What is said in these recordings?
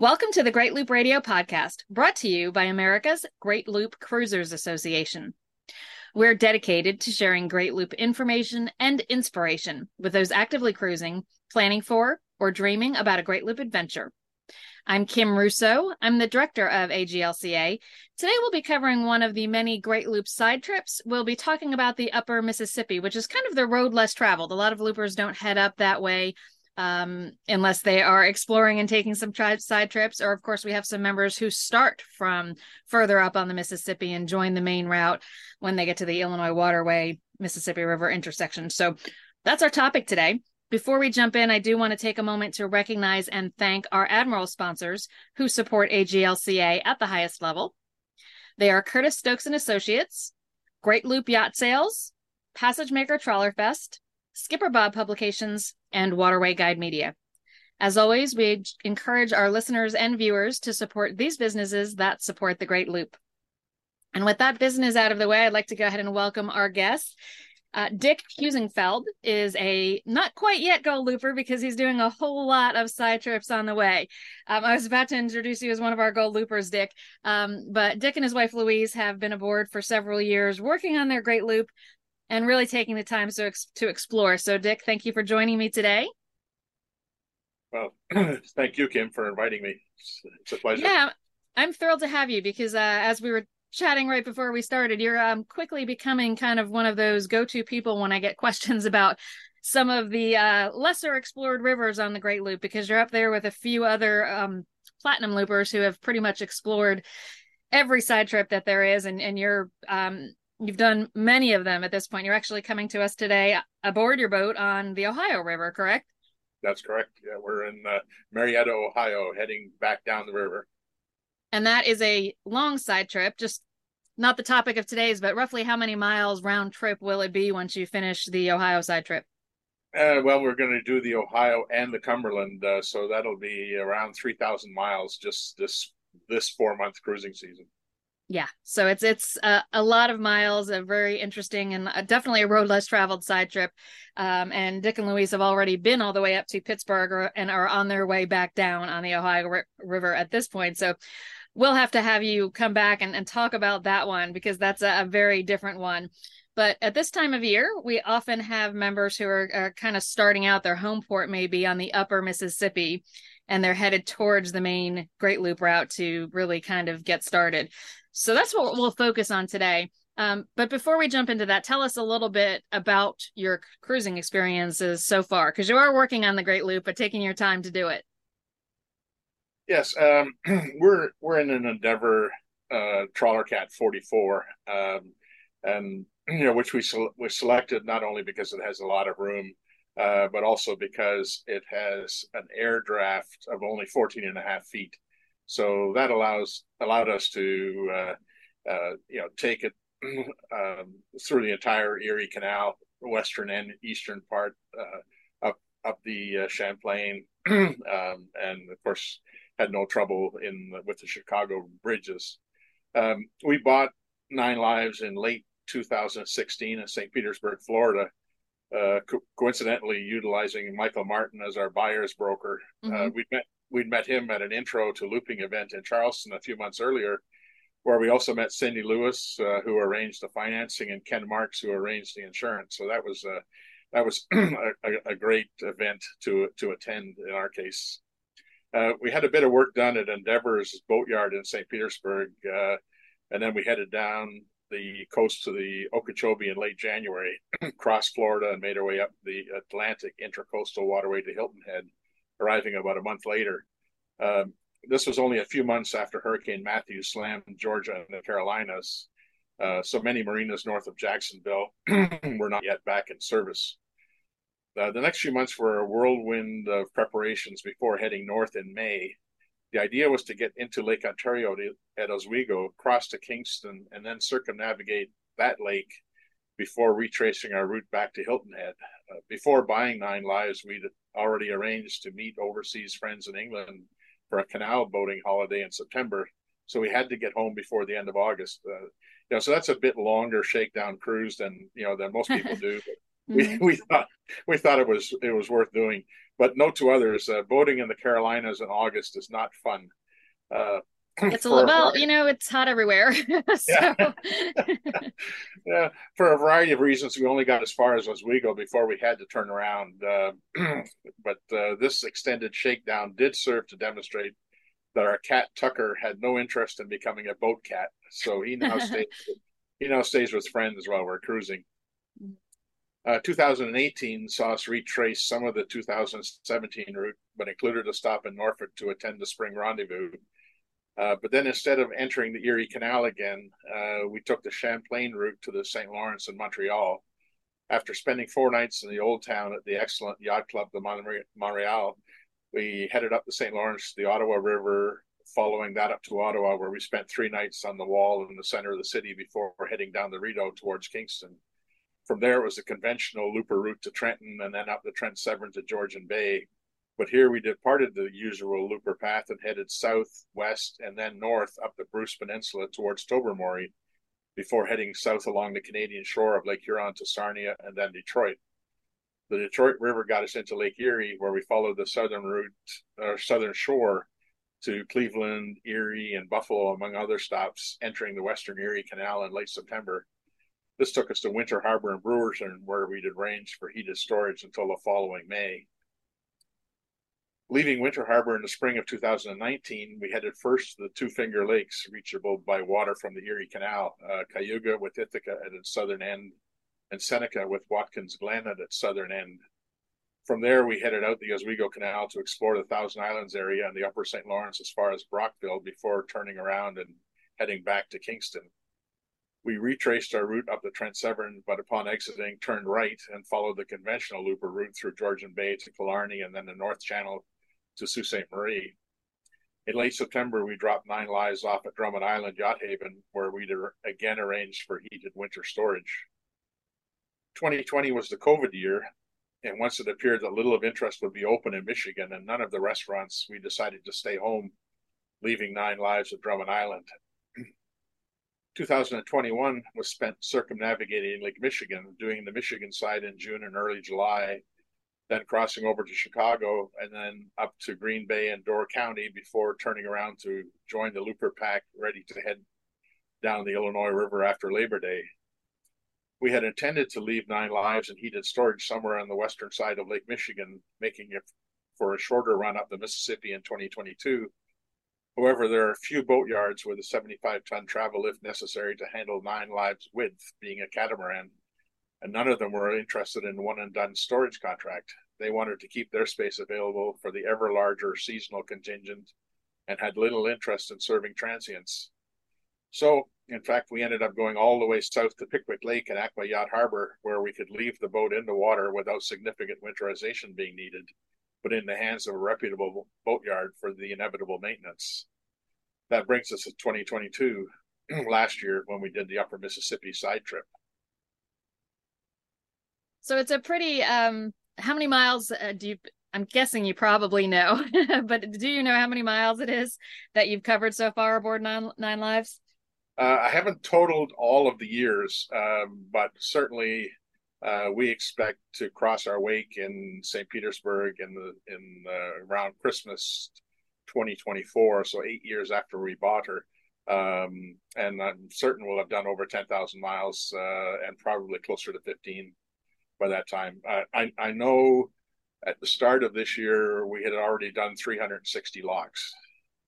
Welcome to the Great Loop Radio podcast, brought to you by America's Great Loop Cruisers Association. We're dedicated to sharing Great Loop information and inspiration with those actively cruising, planning for, or dreaming about a Great Loop adventure. I'm Kim Russo. I'm the director of AGLCA. Today we'll be covering one of the many Great Loop side trips. We'll be talking about the upper Mississippi, which is kind of the road less traveled. A lot of loopers don't head up that way um, unless they are exploring and taking some tri- side trips. Or, of course, we have some members who start from further up on the Mississippi and join the main route when they get to the Illinois Waterway Mississippi River intersection. So that's our topic today. Before we jump in, I do want to take a moment to recognize and thank our Admiral sponsors who support AGLCA at the highest level. They are Curtis Stokes and Associates, Great Loop Yacht Sales, Passage Maker Trawler Fest, Skipper Bob Publications, and Waterway Guide Media. As always, we encourage our listeners and viewers to support these businesses that support the Great Loop. And with that business out of the way, I'd like to go ahead and welcome our guest. Uh, Dick Heusinkveld is a not quite yet gold looper because he's doing a whole lot of side trips on the way. Um, I was about to introduce you as one of our gold loopers, Dick. Um, but Dick and his wife Louise have been aboard for several years working on their great loop and really taking the time to, to explore. So, Dick, thank you for joining me today. Well, thank you, Kim, for inviting me. It's, it's a pleasure. Yeah, I'm thrilled to have you because uh, as we were chatting right before we started, you're um, quickly becoming kind of one of those go-to people when I get questions about some of the uh, lesser explored rivers on the Great Loop because you're up there with a few other um, platinum loopers who have pretty much explored every side trip that there is, and and you're um, You've done many of them at this point. You're actually coming to us today aboard your boat on the Ohio River, correct? That's correct. Yeah, we're in uh, Marietta, Ohio, heading back down the river. And that is a long side trip, just not the topic of today's, but roughly how many miles round trip will it be once you finish the Ohio side trip? Uh, well, we're going to do the Ohio and the Cumberland, uh, so that'll be around three thousand miles just this this four month cruising season yeah. So it's it's a, a, lot of miles a very interesting and uh, definitely a road less traveled side trip. Um, and dick and louise have already been all the way up to pittsburgh and are on their way back down on the ohio R- river at this point. So we'll have to have you come back and, and talk about that one because that's a, a, very different one. But at this time of year we often have members who are, are kind of starting out their home port maybe on the upper mississippi and they're headed towards the main great loop route to really kind of get started so that's what we'll focus on today. Um, but before we jump into that, tell us a little bit about your cruising experiences so far, because you are working on the Great Loop, but taking your time to do it. Yes, um, we're we're in an Endeavor uh, Trawler Cat 44, um, and you know which we we selected not only because it has a lot of room, uh, but also because it has an air draft of only 14 and a half feet. So that allows allowed us to uh, uh, you know take it um, through the entire Erie Canal, western and eastern part, uh, up up the uh, Champlain, um, and of course had no trouble in with the Chicago bridges. Um, we bought Nine Lives in late 2016 in St. Petersburg, Florida. Uh, co- coincidentally, utilizing Michael Martin as our buyer's broker. Uh, mm-hmm. we met we'd met him at an intro to looping event in Charleston a few months earlier, where we also met Cindy Lewis, uh, who arranged the financing, and Ken Marks, who arranged the insurance. So that was uh, that was a, a, great event to to attend in our case. Uh, we had a bit of work done at Endeavor's boatyard in St. Petersburg, uh, and then we headed down the coast to the Okeechobee in late January, crossed Florida, and made our way up the Atlantic Intracoastal Waterway to Hilton Head arriving about a month later. Um, this was only a few months after Hurricane Matthew slammed Georgia and the Carolinas. Uh, so many marinas north of Jacksonville were not yet back in service. Uh, the next few months were a whirlwind of preparations before heading north in May. The idea was to get into Lake Ontario to, at Oswego, cross to Kingston, and then circumnavigate that lake before retracing our route back to Hilton Head. Uh, before buying Nine Lives, we'd already arranged to meet overseas friends in England for a canal boating holiday in September. So we had to get home before the end of August. Uh, you know, so that's a bit longer shakedown cruise than you know than most people do. Mm-hmm. we we thought we thought it was it was worth doing. But note to others, uh, boating in the Carolinas in August is not fun. Uh, it's a little well, you know, it's hot everywhere. yeah. yeah, for a variety of reasons, we only got as far as Oswego before we had to turn around. Uh, but uh, this extended shakedown did serve to demonstrate that our cat Tucker had no interest in becoming a boat cat. So he now stays. he now stays with friends while we're cruising. Uh, 2018 saw us retrace some of the 2017 route, but included a stop in Norfolk to attend the spring rendezvous. Uh, but then instead of entering the Erie Canal again, uh, we took the Champlain route to the St. Lawrence and Montreal. After spending four nights in the old town at the excellent yacht club, the Montreal, we headed up the St. Lawrence, the Ottawa River, following that up to Ottawa, where we spent three nights on the wall in the center of the city before heading down the Rideau towards Kingston. From there, it was a conventional looper route to Trenton and then up the Trent Severn to Georgian Bay. But here we departed the usual looper path and headed south, west, and then north up the Bruce Peninsula towards Tobermory before heading south along the Canadian shore of Lake Huron to Sarnia and then Detroit. The Detroit River got us into Lake Erie, where we followed the southern route, or southern shore, to Cleveland, Erie, and Buffalo, among other stops, entering the Western Erie Canal in late September. This took us to Winter Harbor and Brewerton, where we'd arranged for heated storage until the following May. Leaving Winter Harbor in the spring of 2019, we headed first to the Two Finger Lakes, reachable by water from the Erie Canal, uh, Cayuga with Ithaca at its southern end, and Seneca with Watkins Glen at its southern end. From there, we headed out the Oswego Canal to explore the Thousand Islands area and the upper St. Lawrence as far as Brockville before turning around and heading back to Kingston. We retraced our route up the Trent Severn, but upon exiting, turned right and followed the conventional looper route through Georgian Bay to Killarney and then the North Channel to Sault Ste. Marie. In late September, we dropped nine lives off at Drummond Island Yacht Haven, where we'd again arranged for heated winter storage. 2020 was the COVID year, and once it appeared that little of interest would be open in Michigan and none of the restaurants, we decided to stay home, leaving nine lives at Drummond Island. 2021 was spent circumnavigating Lake Michigan, doing the Michigan side in June and early July, then crossing over to Chicago and then up to Green Bay and Door County before turning around to join the Looper Pack, ready to head down the Illinois River after Labor Day. We had intended to leave Nine Lives in heated storage somewhere on the western side of Lake Michigan, making it for a shorter run up the Mississippi in 2022 However, there are few boatyards with a 75 ton travel lift necessary to handle nine lives width, being a catamaran, and none of them were interested in one and done storage contract. They wanted to keep their space available for the ever larger seasonal contingent and had little interest in serving transients. So, in fact, we ended up going all the way south to Pickwick Lake and Aqua Yacht Harbor, where we could leave the boat in the water without significant winterization being needed but in the hands of a reputable boatyard for the inevitable maintenance. That brings us to 2022, last year when we did the Upper Mississippi side trip. So it's a pretty. Um, how many miles uh, do you? I'm guessing you probably know, but do you know how many miles it is that you've covered so far aboard Nine, Nine Lives? Uh, I haven't totaled all of the years, um, but certainly uh, we expect to cross our wake in St. Petersburg in the in around Christmas 2024, so eight years after we bought her. Um, and I'm certain we'll have done over 10,000 miles uh, and probably closer to 15 by that time. I, I know at the start of this year we had already done 360 locks.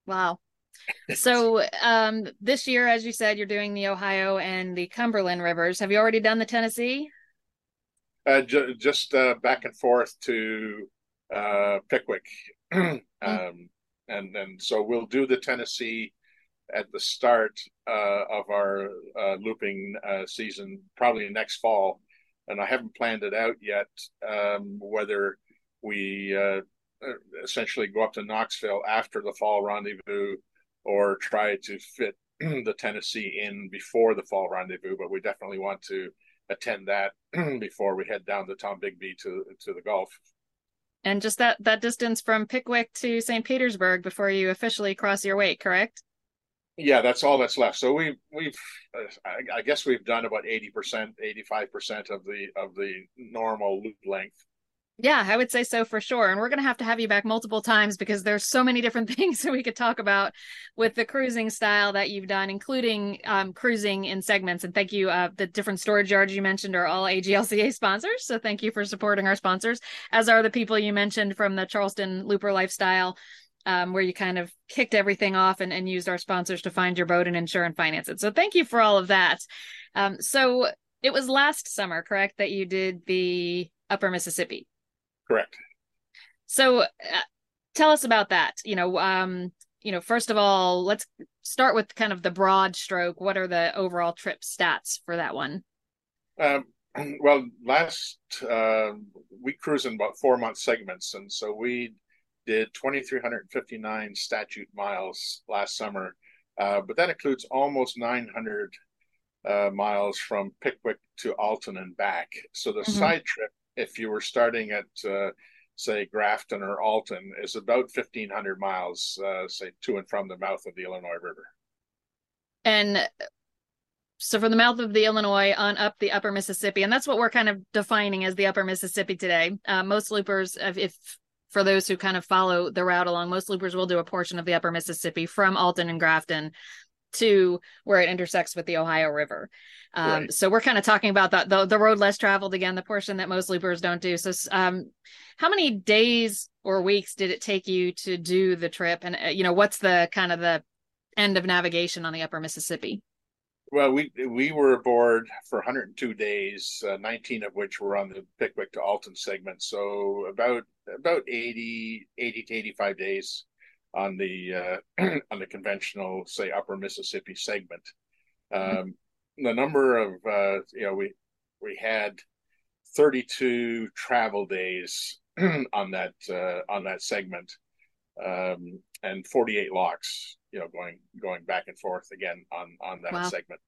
Wow. so um, this year, as you said, you're doing the Ohio and the Cumberland rivers. Have you already done the Tennessee? Uh, ju- just uh, back and forth to uh, Pickwick, mm. um, and and so we'll do the Tennessee at the start uh, of our uh, looping uh, season, probably next fall. And I haven't planned it out yet um, whether we essentially go up to Knoxville after the fall rendezvous or try to fit the Tennessee in before the fall rendezvous. But we definitely want to attend that before we head down to Tombigbee to to the Gulf. And just that that distance from Pickwick to St. Petersburg before you officially cross your wake, correct? Yeah, that's all that's left. So we've we've I, I guess we've done about eighty percent, eighty five percent of the of the normal loop length. Yeah, I would say so for sure. And we're going to have to have you back multiple times because there's so many different things that we could talk about with the cruising style that you've done, including um, cruising in segments. And thank you. Uh, the different storage yards you mentioned are all AGLCA sponsors. So thank you for supporting our sponsors, as are the people you mentioned from the Charleston Looper Lifestyle. Um, where you kind of kicked everything off and, and used our sponsors to find your boat and insure and finance it. So thank you for all of that. Um, so it was last summer, correct, that you did the Upper Mississippi? Correct. So uh, tell us about that. You know, um, you know, first of all, let's start with kind of the broad stroke. What are the overall trip stats for that one? Um, well, last uh, we cruise in about four month segments, and so we did 2,359 statute miles last summer, uh, but that includes almost 900 uh, miles from Pickwick to Alton and back. So the mm-hmm. side trip if you were starting at uh, say Grafton or Alton is about 1500 miles uh, say to and from the mouth of the Illinois River. And so from the mouth of the Illinois on up the upper Mississippi and that's what we're kind of defining as the upper Mississippi today. Uh, most loopers if, if for those who kind of follow the route along most loopers will do a portion of the upper Mississippi from Alton and Grafton to where it intersects with the Ohio River. Um, right. So we're kind of talking about that the, the road less traveled again, the portion that most loopers don't do. So, um, how many days or weeks did it take you to do the trip? And uh, you know, what's the kind of the end of navigation on the Upper Mississippi? Well, we we were aboard for 102 days, uh, 19 of which were on the Pickwick to Alton segment. So about about 80 80 to 85 days on the uh, on the conventional, say, Upper Mississippi segment. Mm-hmm. Um, the number of uh, you know we we had 32 travel days on that uh, on that segment um, and 48 locks you know going going back and forth again on on that wow. segment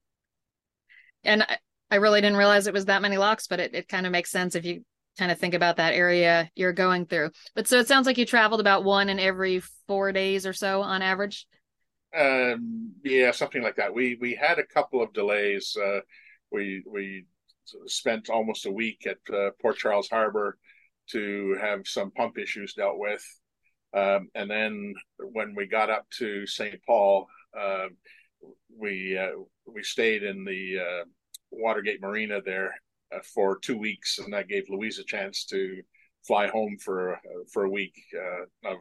and I, I really didn't realize it was that many locks but it, it kind of makes sense if you kind of think about that area you're going through but so it sounds like you traveled about one in every four days or so on average um, yeah, something like that. We we had a couple of delays. Uh, we we spent almost a week at uh, Port Charles Harbor to have some pump issues dealt with, um, and then when we got up to St. Paul, uh, we uh, we stayed in the uh, Watergate Marina there for two weeks, and that gave Louise a chance to fly home for for a week of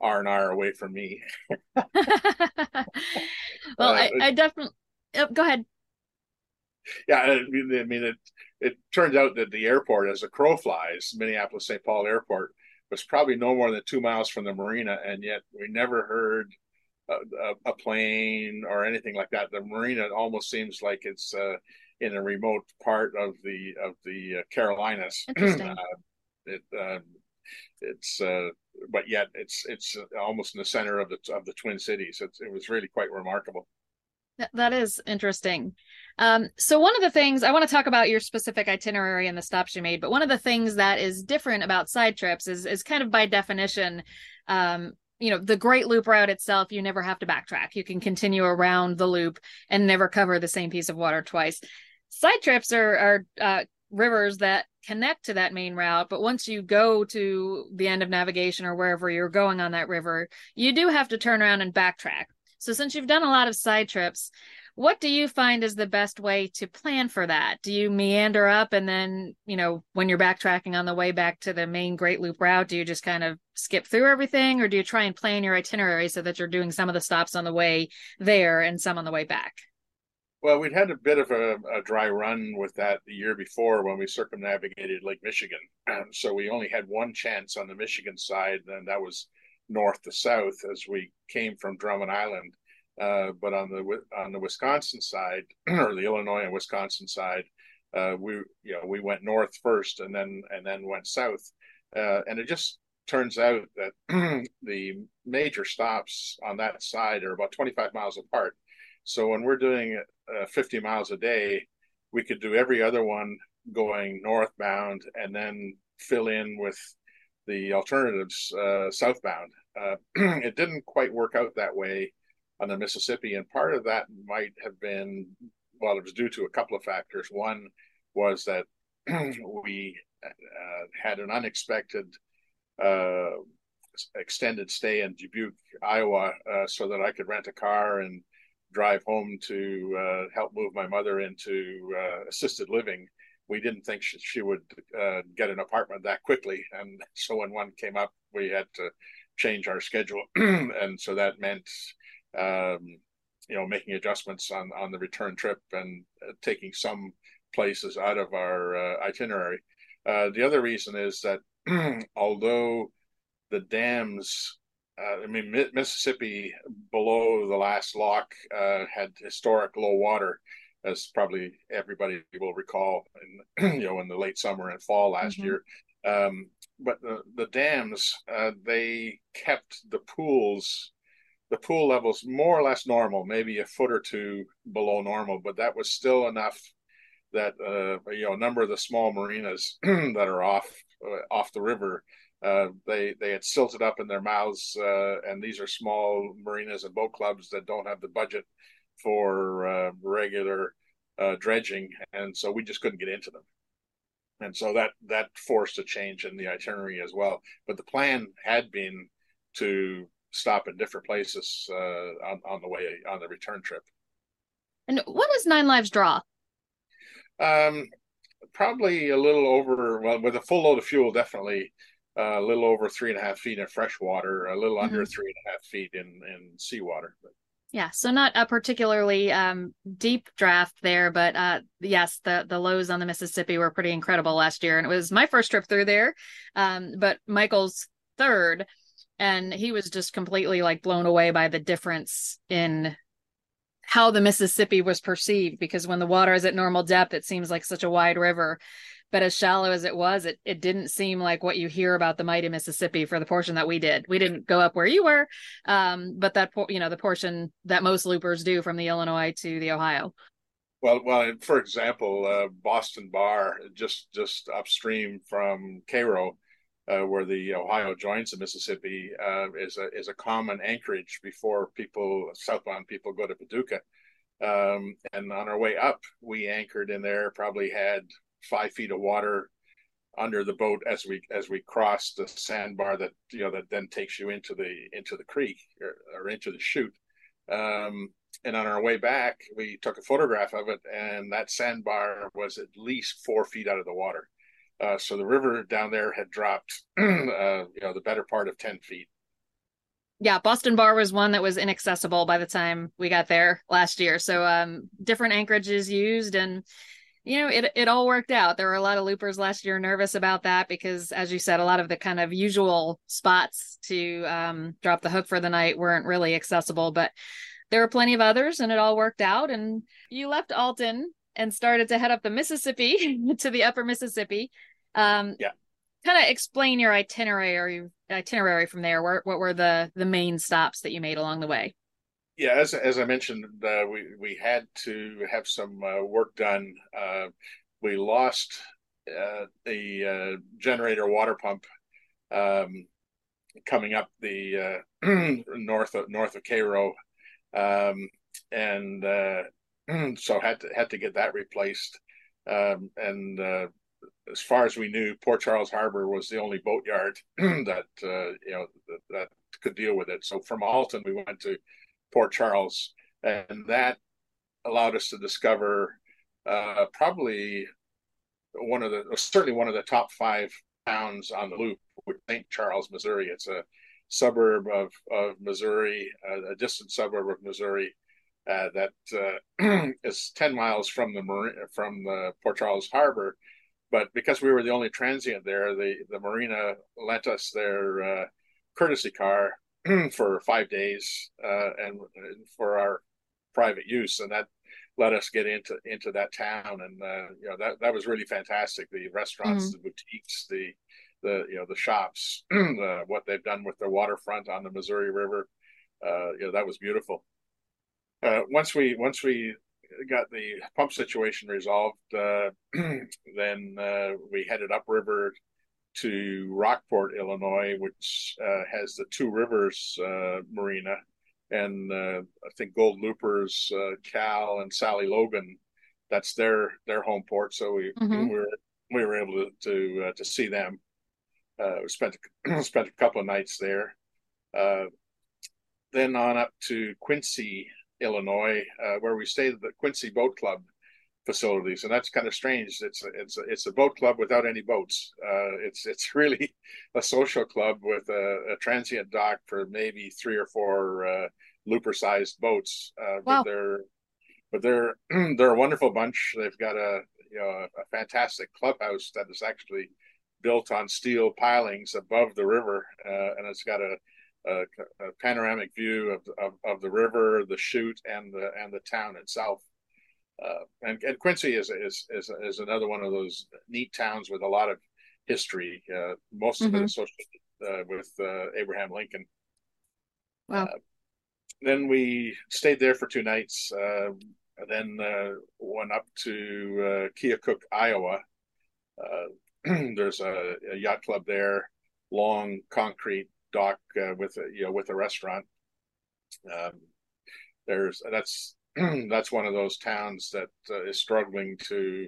R and R away from me. well, uh, I, I definitely oh, go ahead. Yeah, I mean, it it turns out that the airport, as a crow flies, Minneapolis St. Paul Airport, was probably no more than two miles from the marina, and yet we never heard a, a, a plane or anything like that. The marina almost seems like it's uh, in a remote part of the of the uh, Carolinas. Interesting. Uh, it, um, it's uh, but yet it's it's almost in the center of the of the Twin Cities. It's, it was really quite remarkable. That is interesting. Um, so one of the things I want to talk about your specific itinerary and the stops you made, but one of the things that is different about side trips is is kind of by definition, um, you know, the Great Loop route itself. You never have to backtrack. You can continue around the loop and never cover the same piece of water twice. Side trips are are uh, rivers that connect to that main route but once you go to the end of navigation or wherever you're going on that river you do have to turn around and backtrack. So since you've done a lot of side trips what do you find is the best way to plan for that? Do you meander up and then you know when you're backtracking on the way back to the main great loop route do you just kind of skip through everything or do you try and plan your itinerary so that you're doing some of the stops on the way there and some on the way back well, we'd had a bit of a, a, dry run with that the year before when we circumnavigated Lake Michigan. Um, so we only had one chance on the Michigan side, and that was north to south as we came from Drummond Island. Uh, but on the on the Wisconsin side, or the Illinois and Wisconsin side, uh, we you know we went north first, and then and then went south, uh, and it just turns out that the major stops on that side are about 25 miles apart. So when we're doing uh, 50 miles a day, we could do every other one going northbound and then fill in with the alternatives uh, southbound. Uh, it didn't quite work out that way on the Mississippi, and part of that might have been well, it was due to a couple of factors. One was that we uh, had an unexpected uh, extended stay in Dubuque, Iowa, uh, so that I could rent a car and drive home to uh, help move my mother into uh, assisted living. We didn't think she, she would uh, get an apartment that quickly, and so when one came up, we had to change our schedule, and so that meant. Um, you know, making adjustments on on the return trip and uh, taking some places out of our uh, itinerary. Uh, the other reason is that although the dams, uh, I mean, Mississippi below the last lock uh, had historic low water, as probably everybody will recall, in, you know, in the late summer and fall last mm-hmm. year. Um, but the, the dams, uh, they kept the pools the pool levels more or less normal, maybe a foot or two below normal, but that was still enough that uh, you know a number of the small marinas that are off uh, off the river uh, they they had silted up in their mouths, uh, and these are small marinas and boat clubs that don't have the budget for uh, regular uh, dredging, and so we just couldn't get into them, and so that that forced a change in the itinerary as well. But the plan had been to stop in different places on on the way on the return trip. And what does Nine Lives draw? Um, probably a little over well with a full load of fuel definitely uh, a little over three and a half feet in fresh water a little mm-hmm. under three and a half feet in in seawater but. yeah so not a particularly um, deep draft there but uh, yes the the lows on the mississippi were pretty incredible last year and it was my first trip through there um, but michael's third and he was just completely like blown away by the difference in how the Mississippi was perceived because when the water is at normal depth, it seems like such a wide river. But as shallow as it was, it, it didn't seem like what you hear about the mighty Mississippi for the portion that we did. We didn't go up where you were, um, but that you know the portion that most loopers do from the Illinois to the Ohio. Well, well, for example, uh, Boston Bar, just just upstream from Cairo, uh, where the Ohio joins the Mississippi, uh, is a is a common anchorage before people southbound people go to Paducah. Um, and on our way up, we anchored in there. Probably had five feet of water under the boat as we as we crossed the sandbar that you know that then takes you into the into the creek or, or into the chute. Um, and on our way back, we took a photograph of it, and that sandbar was at least four feet out of the water. Uh, so the river down there had dropped, uh, you know, the better part of 10 feet. Yeah, Boston Bar was one that was inaccessible by the time we got there last year. So um, different anchorages used and you know, it it all worked out. There were a lot of loopers last year nervous about that because, as you said, a lot of the kind of usual spots to um, drop the hook for the night weren't really accessible. But there were plenty of others, and it all worked out. And you left Alton and started to head up the Mississippi to the upper Mississippi. Um, yeah. Kind of explain your itinerary or itinerary from there. What what were the the main stops that you made along the way? Yeah, as as I mentioned, uh, we we had to have some uh, work done. Uh, we lost uh, the uh, generator water pump um, coming up the uh, north of north of Cairo, um, and so had to had to get that replaced. Um, and uh, as far as we knew, Port Charles Harbor was the only boatyard that uh, you know that, could deal with it. So from Alton, we went to Port Charles, and that allowed us to discover uh, probably one of the certainly one of the top five towns on the loop, with St. Charles, Missouri. It's a suburb of of Missouri, a distant suburb of Missouri uh, that uh, is 10 miles from the marina, from the Port Charles Harbor. But because we were the only transient there, the, the marina lent us their uh, courtesy car for five days uh, and, and, for our private use. And that let us get into into that town. And, uh, you know, that, that was really fantastic. The restaurants, mm-hmm. the boutiques, the, the, you know, the shops, what they've done with the waterfront on the Missouri River. Uh, you know, that was beautiful uh, once we once we got the pump situation resolved, uh, then uh, we headed upriver to Rockport, Illinois, which uh, has the Two Rivers uh, Marina, and uh, I think Gold Loopers, uh, Cal and Sally Logan, that's their their home port. So we mm-hmm. we were we were able to to, uh, to see them. Uh, we spent spent a couple of nights there. Uh, then on up to Quincy, Illinois, uh, where we stayed at the Quincy Boat Club facilities, and that's kind of strange. It's a, it's a, it's a boat club without any boats. Uh, it's it's really a social club with a, a, transient dock for maybe three or four uh, looper-sized boats. Uh, wow. But they're but they're they're a wonderful bunch. They've got a you know a, fantastic clubhouse that is actually built on steel pilings above the river, uh, and it's got a a, a, panoramic view of, of, of the river, the chute, and the and the town itself. Uh, and, and Quincy is, is is is another one of those neat towns with a lot of history. Uh, most mm-hmm. of it mm-hmm. associated uh, with uh, Abraham Lincoln. Wow. Uh, then we stayed there for two nights. then went up to Keokuk, Iowa. there's a, a, yacht club there, long concrete dock with a you know with a restaurant. Um, there's that's that's one of those towns that uh, is struggling to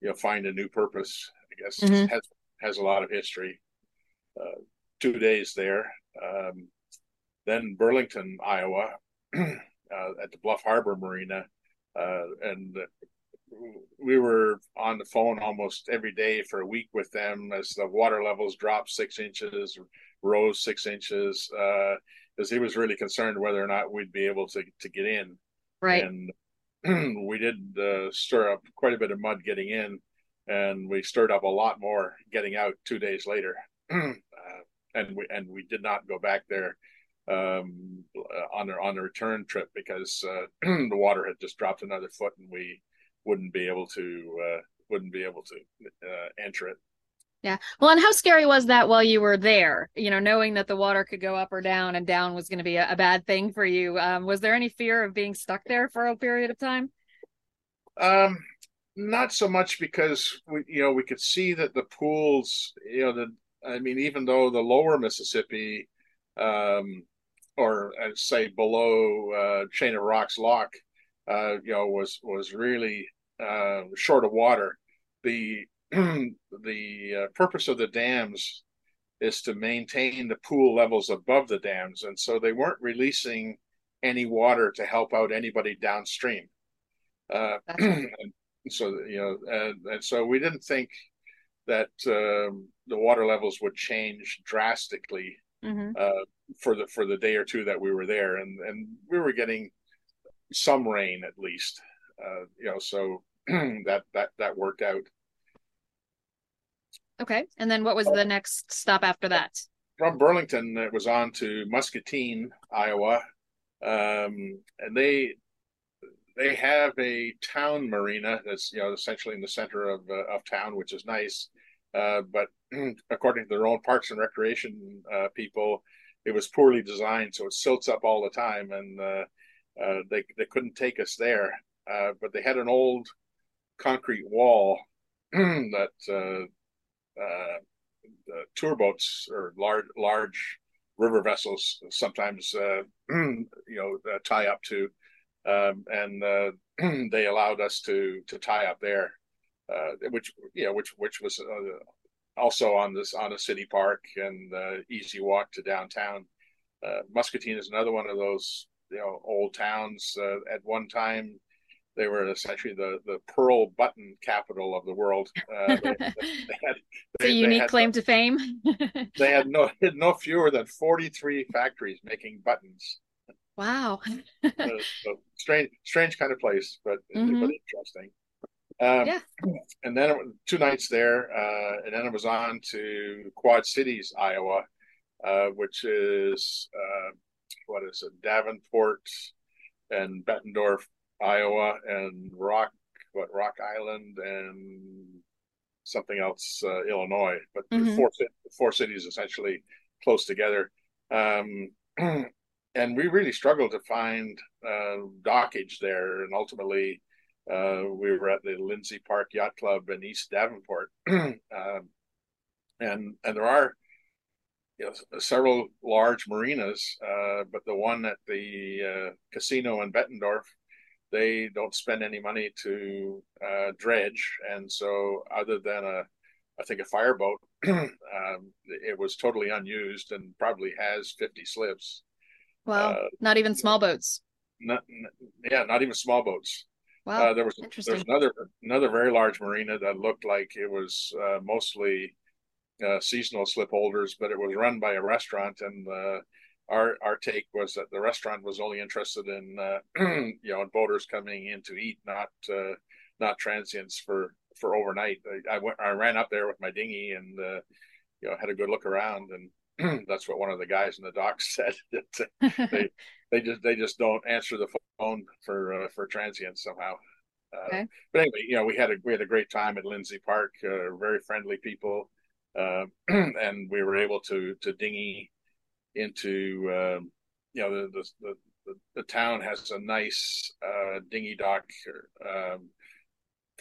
you know find a new purpose i guess mm-hmm. has has a lot of history uh, two days there um, then burlington iowa uh, at the bluff harbor marina uh, and we were on the phone almost every day for a week with them as the water levels dropped six inches rose six inches because uh, he was really concerned whether or not we'd be able to, to get in Right. And we did uh, stir up quite a bit of mud getting in, and we stirred up a lot more getting out two days later. uh, and we and we did not go back there um, on the on the return trip because uh, the water had just dropped another foot, and we wouldn't be able to uh, wouldn't be able to uh, enter it. Yeah. Well, and how scary was that while you were there? You know, knowing that the water could go up or down and down was going to be a, a, bad thing for you. Um, was there any fear of being stuck there for a period of time? Um, not so much because we, you know, we could see that the pools, you know, the, I mean, even though the lower Mississippi, um, or I'd say below uh, Chain of Rocks Lock, uh, you know, was was really uh, short of water. The the uh, purpose of the dams is to maintain the pool levels above the dams, and so they weren't releasing any water to help out anybody downstream. Uh, so you know, and, and, so we didn't think that um, the water levels would change drastically mm-hmm. uh, for the for the day or two that we were there, and and we were getting some rain at least. Uh, you know, so that that that worked out. Okay. And then what was the next stop after that? From Burlington, it was on to Muscatine, Iowa. Um, and they they have a town marina that's you know essentially in the center of uh, of town, which is nice. Uh, but according to their own parks and recreation uh, people, it was poorly designed, so it silts up all the time, and uh, uh, they they couldn't take us there. Uh, but they had an old concrete wall that uh, tour boats or large large river vessels sometimes uh, you know uh, tie up to, um, and uh, they allowed us to to tie up there, which you know which which was also on this on a city park and easy walk to downtown. Muscatine is another one of those you know old towns. at one time, they were essentially the, the pearl button capital of the world. Uh, they, they had, they, a unique claim to fame. they had no no fewer than forty three factories making buttons. Wow, uh, so strange strange kind of place, but mm-hmm. but interesting. Um, yeah. And then it, two nights there, uh, and then it was on to Quad Cities, Iowa, uh, which is uh, what is it, Davenport and Bettendorf, Iowa and Rock, what Rock Island and something else, uh, Illinois. But mm-hmm. four four cities essentially close together. Um, and we really struggled to find uh, dockage there, and ultimately. Uh, we were at the Lindsay Park Yacht Club in East Davenport, um, and and there are you know, several large marinas, uh, but the one at the uh, casino in Bettendorf, they don't spend any money to uh, dredge, and so other than a, I think a fireboat, um, it was totally unused and probably has fifty slips. Wow, uh, not even small boats. Not, yeah, not even small boats. Wow, uh, there was there was another another very large marina that looked like it was uh, mostly uh, seasonal slip holders, but it was run by a restaurant, and uh, our our take was that the restaurant was only interested in uh, you know in boaters coming in to eat, not uh, not transients for for overnight. I, I, went I ran up there with my dinghy and uh, you know had a good look around, and that's what one of the guys in the dock said that uh, they they just they just don't answer the phone for for transients somehow. Okay. But anyway, you know, we had a we had a great time at Lindsay Park. very friendly people uh, and we were able to to dinghy into um, you know the, the the, the town has a nice uh, dinghy dock um,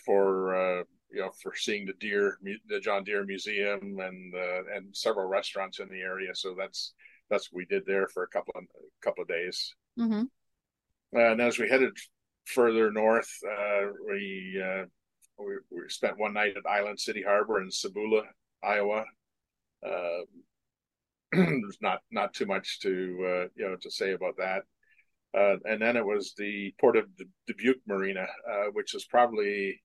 for uh, you know for seeing the deer the John Deere Museum and uh, and several restaurants in the area. So that's that's what we did there for a couple of a couple of days. Mm-hmm. And as we headed further north, uh, we, uh, we we spent one night at Island City Harbor in Sabula, Iowa. Uh, there's not not too much to uh, you know to say about that. Uh, and then it was the Port of Dubuque Marina, uh, which is probably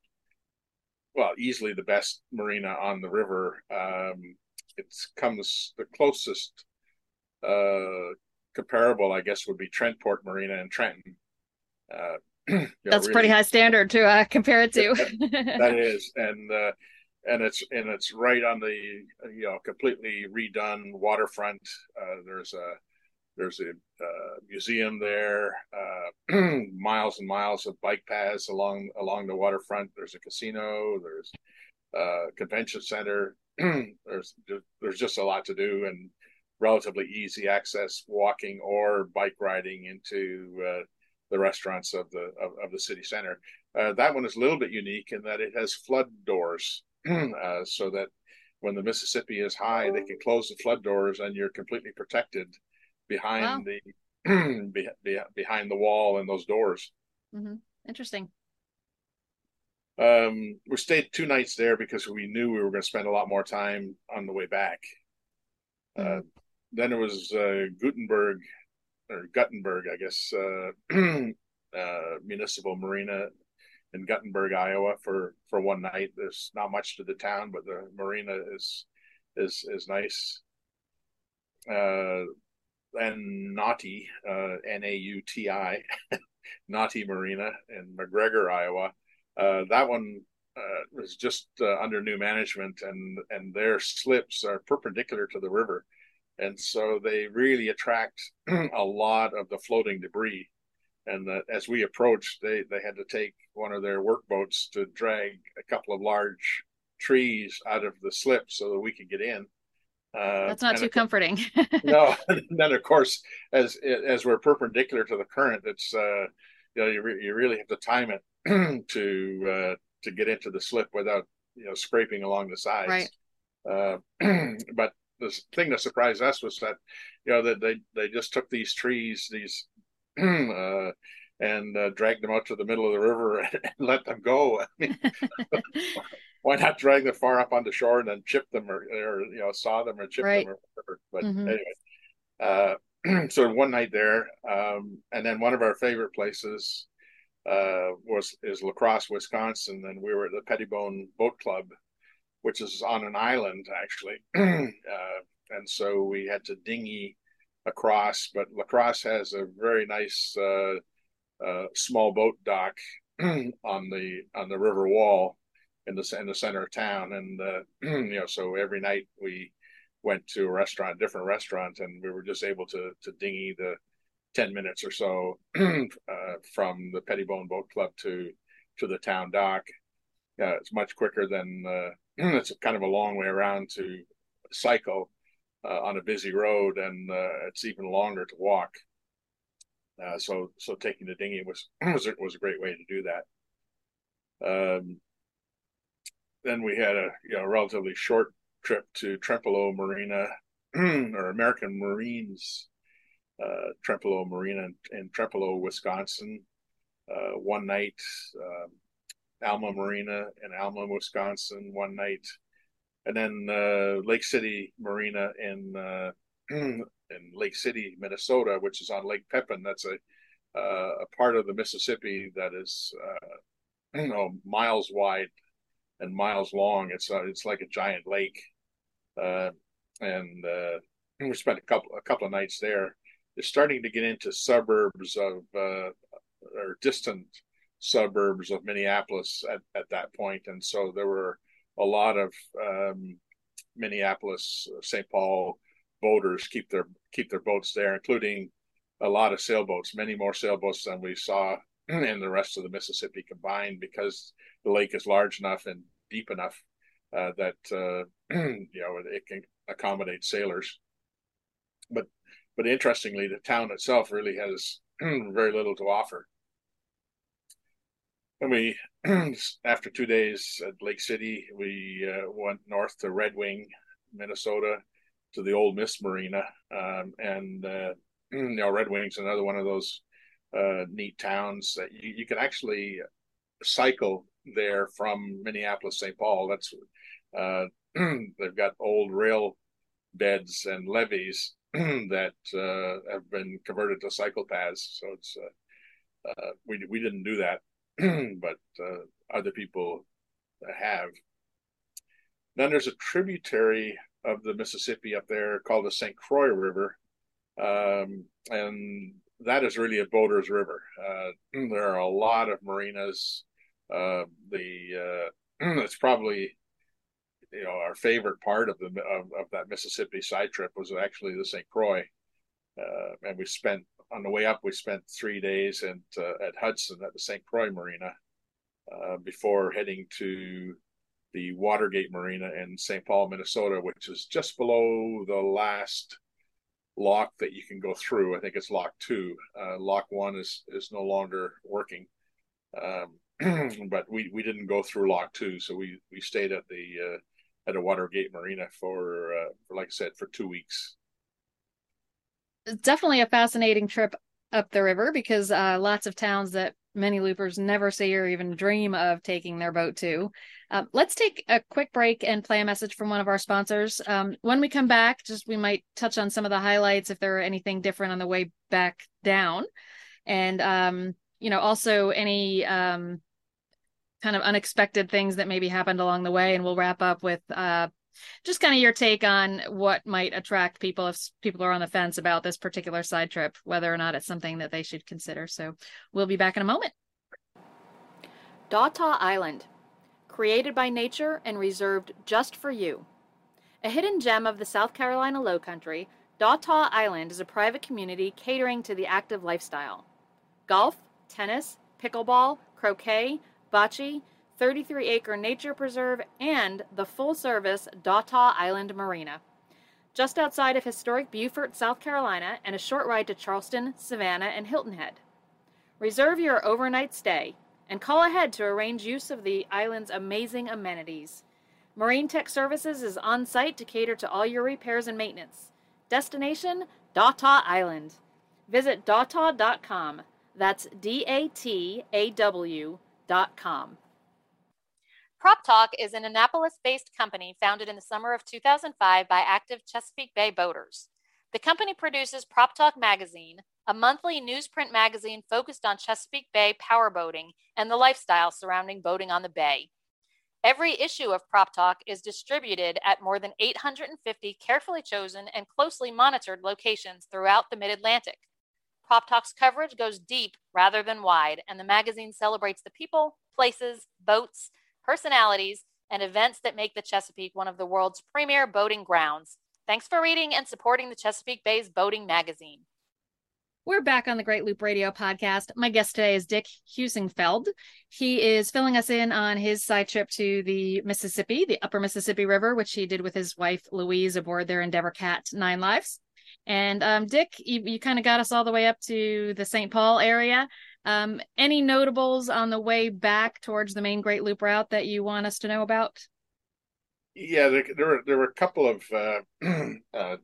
well easily the best marina on the river. Um, it comes the closest uh, comparable, I guess, would be Trentport Marina in Trenton. Uh, That's really, pretty high standard to uh, compare it to. that is, and uh, and it's and it's right on the you know completely redone waterfront. Uh, there's a there's a uh, museum there, uh, miles and miles of bike paths along along the waterfront. There's a casino. There's a convention center. there's there's just a lot to do and relatively easy access walking or bike riding into uh, the restaurants of the of, of the city center. Uh, that one is a little bit unique in that it has flood doors uh, so that when the Mississippi is high, they can close the flood doors and you're completely protected behind wow. the be, be, behind the wall and those doors. Mm-hmm. Interesting. Um, we stayed two nights there because we knew we were going to spend a lot more time on the way back. Uh, mm-hmm. Uh, then it was uh, Gutenberg or Guttenberg, I guess, uh, uh, municipal marina in Guttenberg, Iowa for for one night. There's not much to the town, but the marina is is is nice. Uh, and Nauti, uh, N A U T I, Nauti Marina in McGregor, Iowa. Uh, that one uh, was just uh, under new management, and and their slips are perpendicular to the river, and so they really attract a lot of the floating debris and as we approached, they they had to take one of their work boats to drag a couple of large trees out of the slip so that we could get in. Uh, That's not too comforting. no, and then of course, as as we're perpendicular to the current, it's uh, you know you, re- you really have to time it to uh, to get into the slip without you know scraping along the sides. Right. Uh, but the thing that surprised us was that you know that they they just took these trees, these uh, and uh, dragged them out to the middle of the river and, let them go. I mean, why not drag them far up on the shore and then chip them or, or you know saw them or chip right. them or whatever? But mm-hmm. anyway, uh, so one night there, um, and then one of our favorite places uh, was is La Crosse, Wisconsin, and we were at the Pettibone Boat Club, which is on an island actually, uh, and so we had to dinghy across, but Lacrosse has a very nice uh, uh, small boat dock on the on the river wall in the in the center of town, and uh, you know, so every night we went to a restaurant, different restaurant, and we were just able to to dinghy the ten minutes or so uh, from the Pettibone Boat Club to to the town dock. Uh, it's much quicker than uh, it's kind of a long way around to cycle uh, on a busy road, and uh, it's even longer to walk. Uh, so, so taking the dinghy was was was a great way to do that. Um, then we had a you know relatively short trip to Trempealeau Marina or American Marines uh, Trempealeau Marina in, in Trempealeau, Wisconsin. Uh, one night, um, Alma Marina in Alma, Wisconsin, one night, and then uh, Lake City Marina in uh, in Lake City, Minnesota, which is on Lake Pepin. That's a uh, a part of the Mississippi that is uh, you know miles wide and miles long. It's uh, it's like a giant lake, uh, and we spent a couple a couple of nights there. It's starting to get into suburbs of or distant suburbs of Minneapolis at, at that point, and so there were a lot of um, Minneapolis, St. Paul boaters keep their keep their boats there, including a lot of sailboats, many more sailboats than we saw in the rest of the Mississippi combined, because the lake is large enough and deep enough uh, that uh, you know it can accommodate sailors. But but interestingly, the town itself really has very little to offer. And we, after two days at Lake City, we uh, went north to Red Wing, Minnesota, to the Old Miss Marina, um, and uh, you know Red Wing's another one of those uh, neat towns that you, you can actually cycle there from Minneapolis, St. Paul. That's uh, they've got old rail beds and levees that uh, have been converted to cycle paths. So it's uh, we we didn't do that, but uh, other people have. Then there's a tributary of the Mississippi up there called the St. Croix River, um, and that is really a boater's river. Uh, there are a lot of marinas. Uh, the uh, it's probably you know our favorite part of the of, of, that Mississippi side trip was actually the St. Croix, uh, and we spent on the way up we spent three days at uh, at Hudson at the St. Croix Marina uh, before heading to the Watergate Marina in St. Paul, Minnesota, which is just below the last lock that you can go through. I think it's lock two. Uh, lock one is is no longer working, um, but we we didn't go through lock two, so we we stayed at the uh, at a Watergate Marina for uh, for like I said for two weeks. Definitely a fascinating trip up the river because uh, lots of towns that many loopers never see or even dream of taking their boat to. Uh, let's take a quick break and play a message from one of our sponsors. Um, when we come back, just we might touch on some of the highlights if there are anything different on the way back down, and um, you know also any um, kind of unexpected things that maybe happened along the way, and we'll wrap up with uh, just kind of your take on what might attract people if people are on the fence about this particular side trip, whether or not it's something that they should consider. So we'll be back in a moment. Dataw Island, created by nature and reserved just for you. A hidden gem of the South Carolina Lowcountry, Dataw Island is a private community catering to the active lifestyle. Golf, tennis, pickleball, croquet, bocce, 33 acre nature preserve, and the full service Dataw Island Marina. Just outside of historic Beaufort, South Carolina, and a short ride to Charleston, Savannah, and Hilton Head. Reserve your overnight stay and call ahead to arrange use of the island's amazing amenities. Marine Tech Services is on site to cater to all your repairs and maintenance. Destination Dataw Island. Visit dataw.com. That's D A T A W.com. Prop Talk is an Annapolis based company founded in the summer of 2005 by active Chesapeake Bay boaters. The company produces Prop Talk Magazine, a monthly newsprint magazine focused on Chesapeake Bay powerboating and the lifestyle surrounding boating on the bay. Every issue of Prop Talk is distributed at more than 850 carefully chosen and closely monitored locations throughout the mid Atlantic. Prop Talk's coverage goes deep rather than wide, and the magazine celebrates the people, places, boats, personalities, and events that make the Chesapeake one of the world's premier boating grounds. Thanks for reading and supporting the Chesapeake Bay's Boating Magazine. We're back on the Great Loop Radio podcast. My guest today is Dick Heusinkveld. He is filling us in on his side trip to the Mississippi, the Upper Mississippi River, which he did with his wife Louise aboard their Endeavour Cat Nine Lives. And um, Dick, you, you kind of got us all the way up to the St. Paul area. Um, any notables on the way back towards the main Great Loop route that you want us to know about? Yeah, there, there were there were a couple of uh, uh,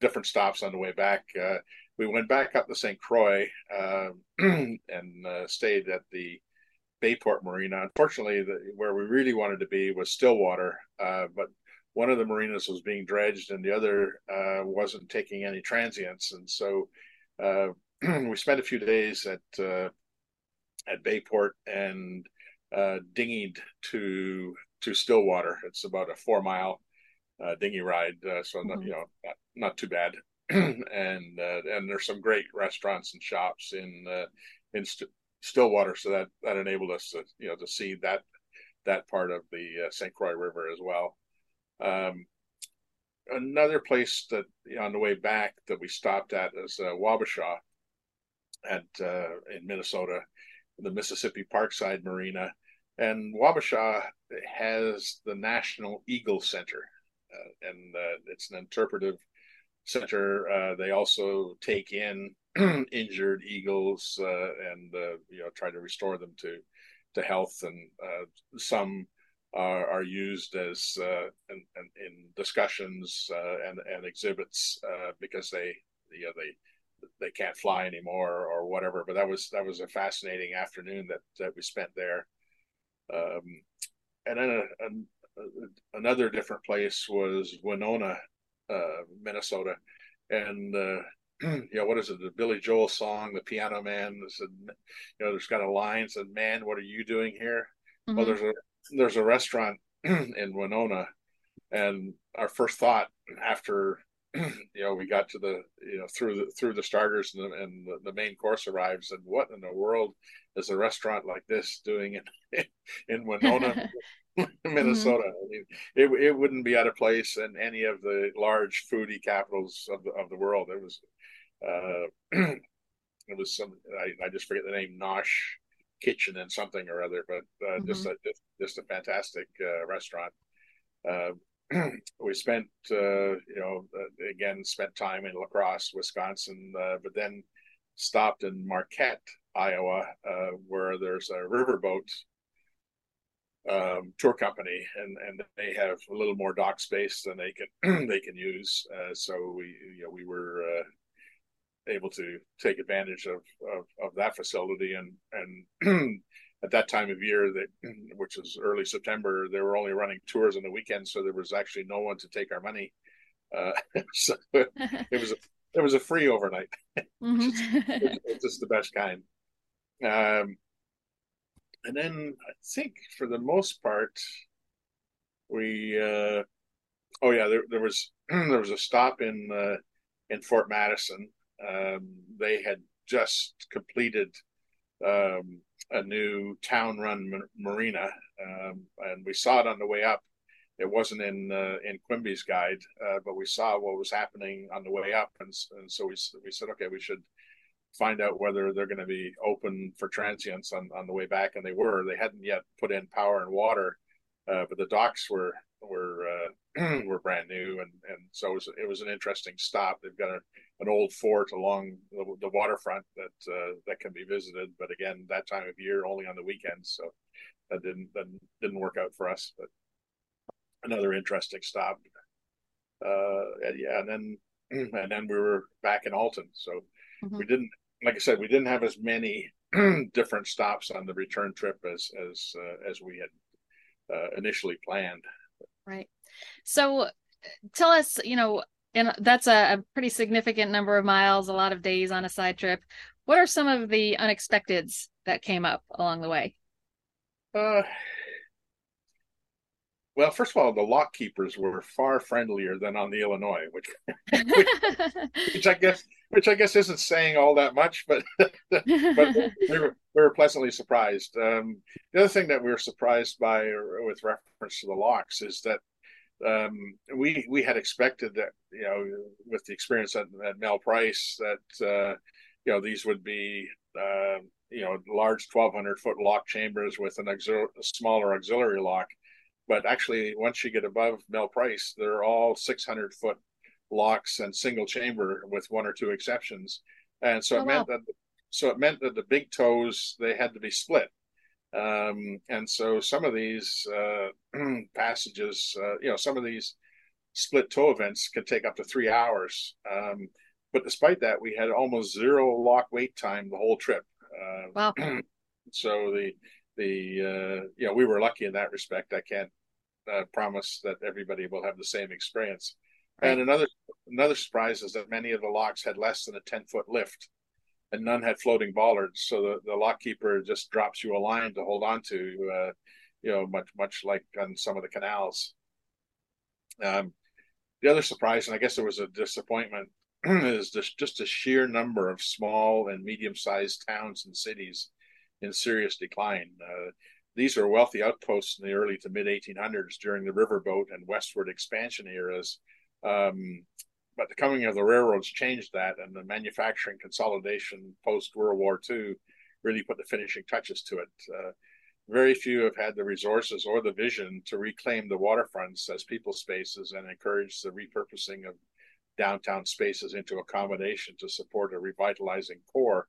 different stops on the way back. Uh, we went back up to St. Croix uh, and uh, stayed at the Bayport Marina. Unfortunately, the, where we really wanted to be was Stillwater, uh, but one of the marinas was being dredged and the other uh, wasn't taking any transients, and so uh, we spent a few days at uh, at Bayport and dinghied to to Stillwater. It's about a four mile dinghy ride, so mm-hmm. not, you know not, not too bad. and uh, and there's some great restaurants and shops in uh, in St- Stillwater, so that that enabled us to you know to see that that part of the uh, St. Croix River as well. Um, another place that you know, on the way back that we stopped at is uh, Wabasha at uh, in Minnesota, the Mississippi Parkside Marina, and Wabasha has the National Eagle Center, uh, and uh, it's an interpretive center. Uh, they also take in injured eagles uh, and uh, you know try to restore them to to health, and uh, some are, are, used as uh, in, in, discussions uh, and and exhibits because they you know they they can't fly anymore or whatever. But that was that was a fascinating afternoon that that we spent there. Um, and then a, a, another different place was Winona, uh, Minnesota, and uh, you know what is it? The Billy Joel song, "The Piano Man." Said, you know, there's got a line said, "Man, what are you doing here?" Mm-hmm. Well, there's a there's a restaurant in Winona, and our first thought after you know we got to the you know through the through the starters and the, and the, the main course arrives and what in the world is a restaurant like this doing in in Winona Minnesota. Mm-hmm. I mean, it it wouldn't be out of place in any of the large foodie capitals of the of the world. It was, uh, it was some I, I just forget the name Nosh Kitchen and something or other, but uh, mm-hmm. just a just, just a fantastic uh, restaurant. Uh, we spent uh, you know uh, again spent time in La Crosse, Wisconsin, but then stopped in Marquette, Iowa, where there's a riverboat um, tour company, and and they have a little more dock space than they can they can use. Uh, so we you know we were uh, able to take advantage of, of, of that facility, and and at that time of year that which was early September, they were only running tours on the weekends, so there was actually no one to take our money. Uh, so it was a, it was a free overnight, mm-hmm. it's just the best kind. Um, and then I think for the most part, we uh, oh yeah, there, there was there was a stop in uh, in Fort Madison. Um, they had just completed um, a new town-run marina, um, and we saw it on the way up. It wasn't in uh, in Quimby's guide, uh, but we saw what was happening on the way up, and, and so we we said, okay, we should find out whether they're going to be open for transients on, on the way back, and they were. They hadn't yet put in power and water, uh, but the docks were were uh, were brand new, and and so it was, it was an interesting stop. They've got a, an old fort along the, the waterfront that uh, that can be visited, but again, that time of year only on the weekends, so that didn't that didn't work out for us. But another interesting stop. Uh, and yeah, and then and then we were back in Alton, so Mm-hmm. We didn't, like I said, we didn't have as many different stops on the return trip as as uh, as we had uh, initially planned. Right. So, tell us, you know, and that's a, a pretty significant number of miles, a lot of days on a side trip. What are some of the unexpecteds that came up along the way? Uh, well, first of all, the lock keepers were far friendlier than on the Illinois, which, which, which, I guess, which I guess isn't saying all that much, but but we were we were pleasantly surprised. Um, the other thing that we were surprised by, with reference to the locks, is that um, we we had expected that you know with the experience at, at Mel Price that uh, you know these would be uh, you know large 1200 foot lock chambers with an auxil- smaller auxiliary lock but actually, once you get above Mel Price, they're all 600 foot locks and single chamber, with one or two exceptions. And so oh, it meant that so it meant that the big tows they had to be split. Um, and so some of these uh, passages, uh, you know, some of these split tow events could take up to three hours. Um, but despite that, we had almost zero lock wait time the whole trip. Uh, wow. so the the uh, you know we were lucky in that respect. I can't uh, promise that everybody will have the same experience. Right. And another another surprise is that many of the locks had less than a ten foot lift, and none had floating bollards. So the, the lock keeper just drops you a line to hold on to, uh, you know, much much like on some of the canals. Um, the other surprise, and I guess there was a disappointment, is this, just a sheer number of small and medium sized towns and cities in serious decline. Uh, these are wealthy outposts in the early to mid 1800s during the riverboat and westward expansion eras. Um, but the coming of the railroads changed that, and the manufacturing consolidation post World War II really put the finishing touches to it. Uh, very few have had the resources or the vision to reclaim the waterfronts as people spaces and encourage the repurposing of downtown spaces into accommodation to support a revitalizing core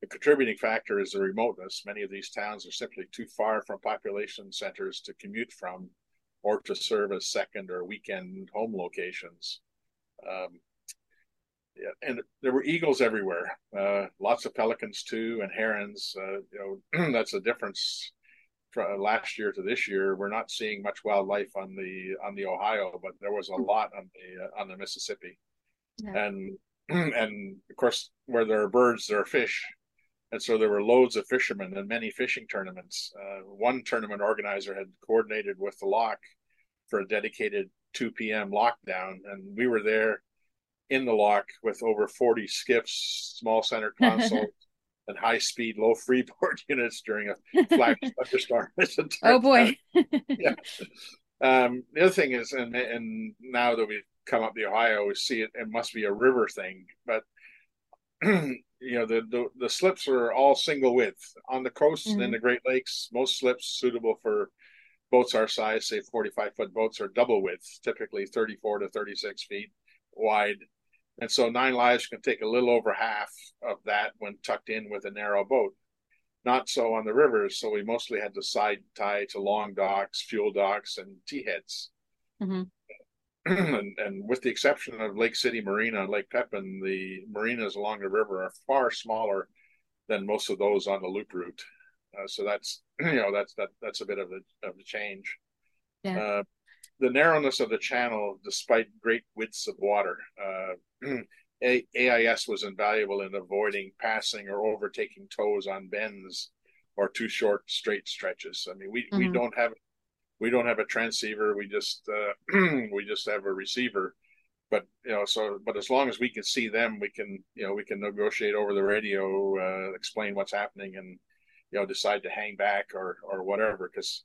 the contributing factor is the remoteness. Many of these towns are simply too far from population centers to commute from or to serve as second or weekend home locations. Um, yeah, and there were eagles everywhere, uh, lots of pelicans too, and herons. Uh, you know, that's a difference from last year to this year. We're not seeing much wildlife on the on the Ohio, but there was a hmm. lot on the uh, on the Mississippi, yeah. and and of course, where there are birds, there are fish. And so there were loads of fishermen and many fishing tournaments. Uh, one tournament organizer had coordinated with the lock for a dedicated 2 p.m. lockdown, and we were there in the lock with over 40 skiffs, small center consoles, and high speed, low freeboard units during a flash thunderstorm. oh boy! yeah. Um, the other thing is, and and now that we've come up the Ohio, we see it. It must be a river thing, but you know the, the, the slips are all single width on the coast mm-hmm. and in the Great Lakes. Most slips suitable for boats our size, say 45 foot boats, are double width, typically 34 to 36 feet wide. And so nine lives can take a little over half of that when tucked in with a narrow boat. Not so on the rivers, so we mostly had to side tie to long docks, fuel docks, and T heads. Mm-hmm. and, and, with the exception of Lake City Marina and Lake Pepin, the marinas along the river are far smaller than most of those on the loop route. Uh, so that's you know that's that that's a bit of a of a change. Yeah. Uh, the narrowness of the channel, despite great widths of water, uh, a- AIS was invaluable in avoiding passing or overtaking tows on bends or too short straight stretches. I mean, we, mm-hmm. we don't have we don't have a transceiver. We just uh, we just have a receiver. But you know, so but as long as we can see them, we can you know we can negotiate over the radio, uh, explain what's happening, and you know decide to hang back or or whatever. Because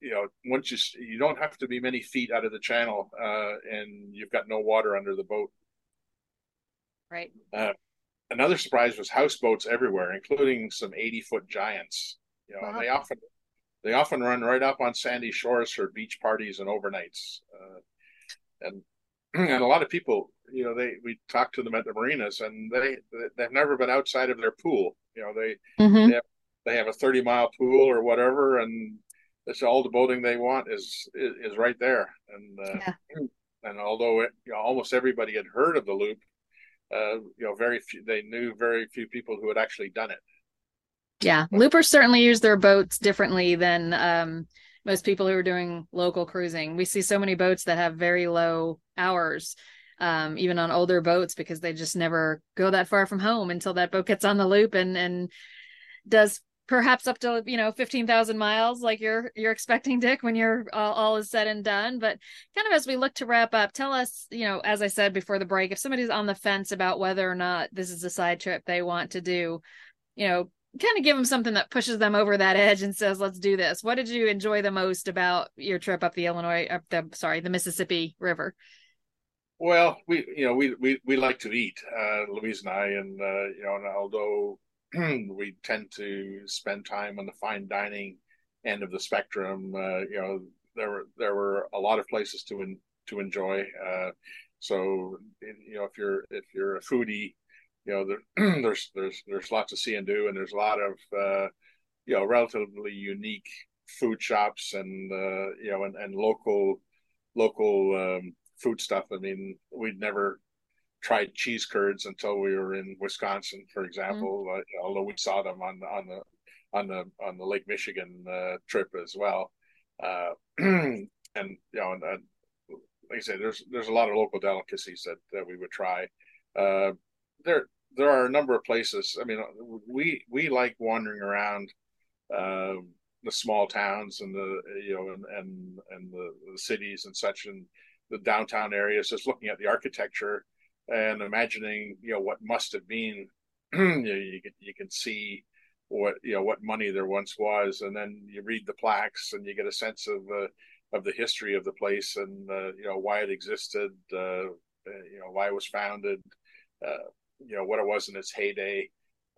you know once you you don't have to be many feet out of the channel, uh, and you've got no water under the boat. Right. Uh, another surprise was houseboats everywhere, including some eighty foot giants. You know, wow. they often they often run right up on sandy shores for beach parties and overnights. Uh, and and a lot of people, you know, they we talk to them at the marinas, and they they've never been outside of their pool. You know, they mm-hmm. they, have, they have a thirty mile pool or whatever, and it's all the boating they want is is, is right there. And uh, yeah. and although it, you know, almost everybody had heard of the loop, uh, you know, very few they knew very few people who had actually done it. Yeah, loopers certainly use their boats differently than um, most people who are doing local cruising. We see so many boats that have very low hours, um, even on older boats, because they just never go that far from home until that boat gets on the loop and and does perhaps up to you know 15,000 miles like you're you're expecting Dick when you're all, all, is said and done but kind of as we look to wrap up tell us you know as I said before the break if somebody's on the fence about whether or not this is a side trip they want to do you know kind of give them something that pushes them over that edge and says, "Let's do this." What did you enjoy the most about your trip up the Illinois, up the sorry, the Mississippi River? Well, we you know we we we like to eat, uh, Louise and I, and uh, you know, and although we tend to spend time on the fine dining end of the spectrum, uh, you know, there were there were a lot of places to in, to enjoy. Uh, so you know, if you're if you're a foodie you know, there, there's there's there's lots to see and do, and there's a lot of uh, you know relatively unique food shops and uh, you know and, and local local um, food stuff. I mean, we'd never tried cheese curds until we were in Wisconsin, for example. Mm-hmm. Uh, although we saw them on the on the on the on the Lake Michigan uh, trip as well. Uh, and you know, and, and, like I said, there's there's a lot of local delicacies that, that we would try. Uh, there there are a number of places. I mean, we we like wandering around um, the small towns and the you know and and, and the, the cities and such and the downtown areas, just looking at the architecture and imagining you know what must have been. you, know, you can you can see what you know what money there once was, and then you read the plaques and you get a sense of the of the history of the place and uh, you know why it existed, uh, you know why it was founded, uh, you know what it was in its heyday.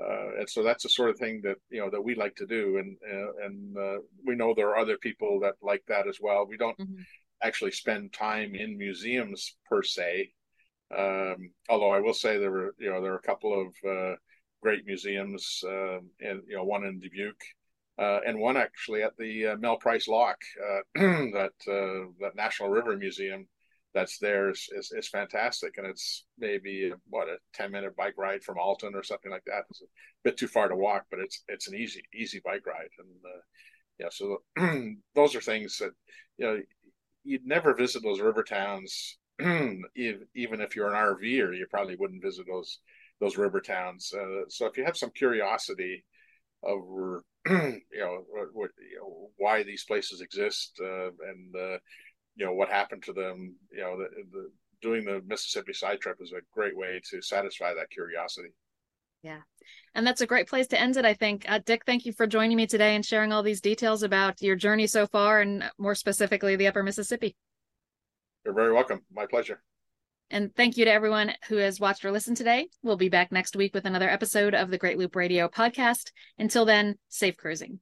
Uh, and so that's the sort of thing that you know that we like to do, and uh, and uh, we know there are other people that like that as well. We don't mm-hmm. actually spend time in museums per se, um, although I will say there were you know there are a couple of great museums, uh, and you know one in Dubuque, uh, and one actually at the uh, Mel Price Lock, uh, that uh, that National River Museum that's there is, is, is fantastic, and it's maybe what a ten minute bike ride from Alton or something like that. It's a bit too far to walk, but it's it's an easy easy bike ride, and uh, yeah, so those are things that you know you'd never visit those river towns even if you're an RVer, you probably wouldn't visit those those river towns. Uh, so if you have some curiosity over you know what, you know why these places exist uh, and uh, you know what happened to them, you know the, the doing the Mississippi side trip is a great way to satisfy that curiosity. Yeah. And that's a great place to end it, I think. Uh, Dick, thank you for joining me today and sharing all these details about your journey so far and more specifically the Upper Mississippi. You're very welcome. My pleasure. And thank you to everyone who has watched or listened today. We'll be back next week with another episode of the Great Loop Radio podcast. Until then, safe cruising.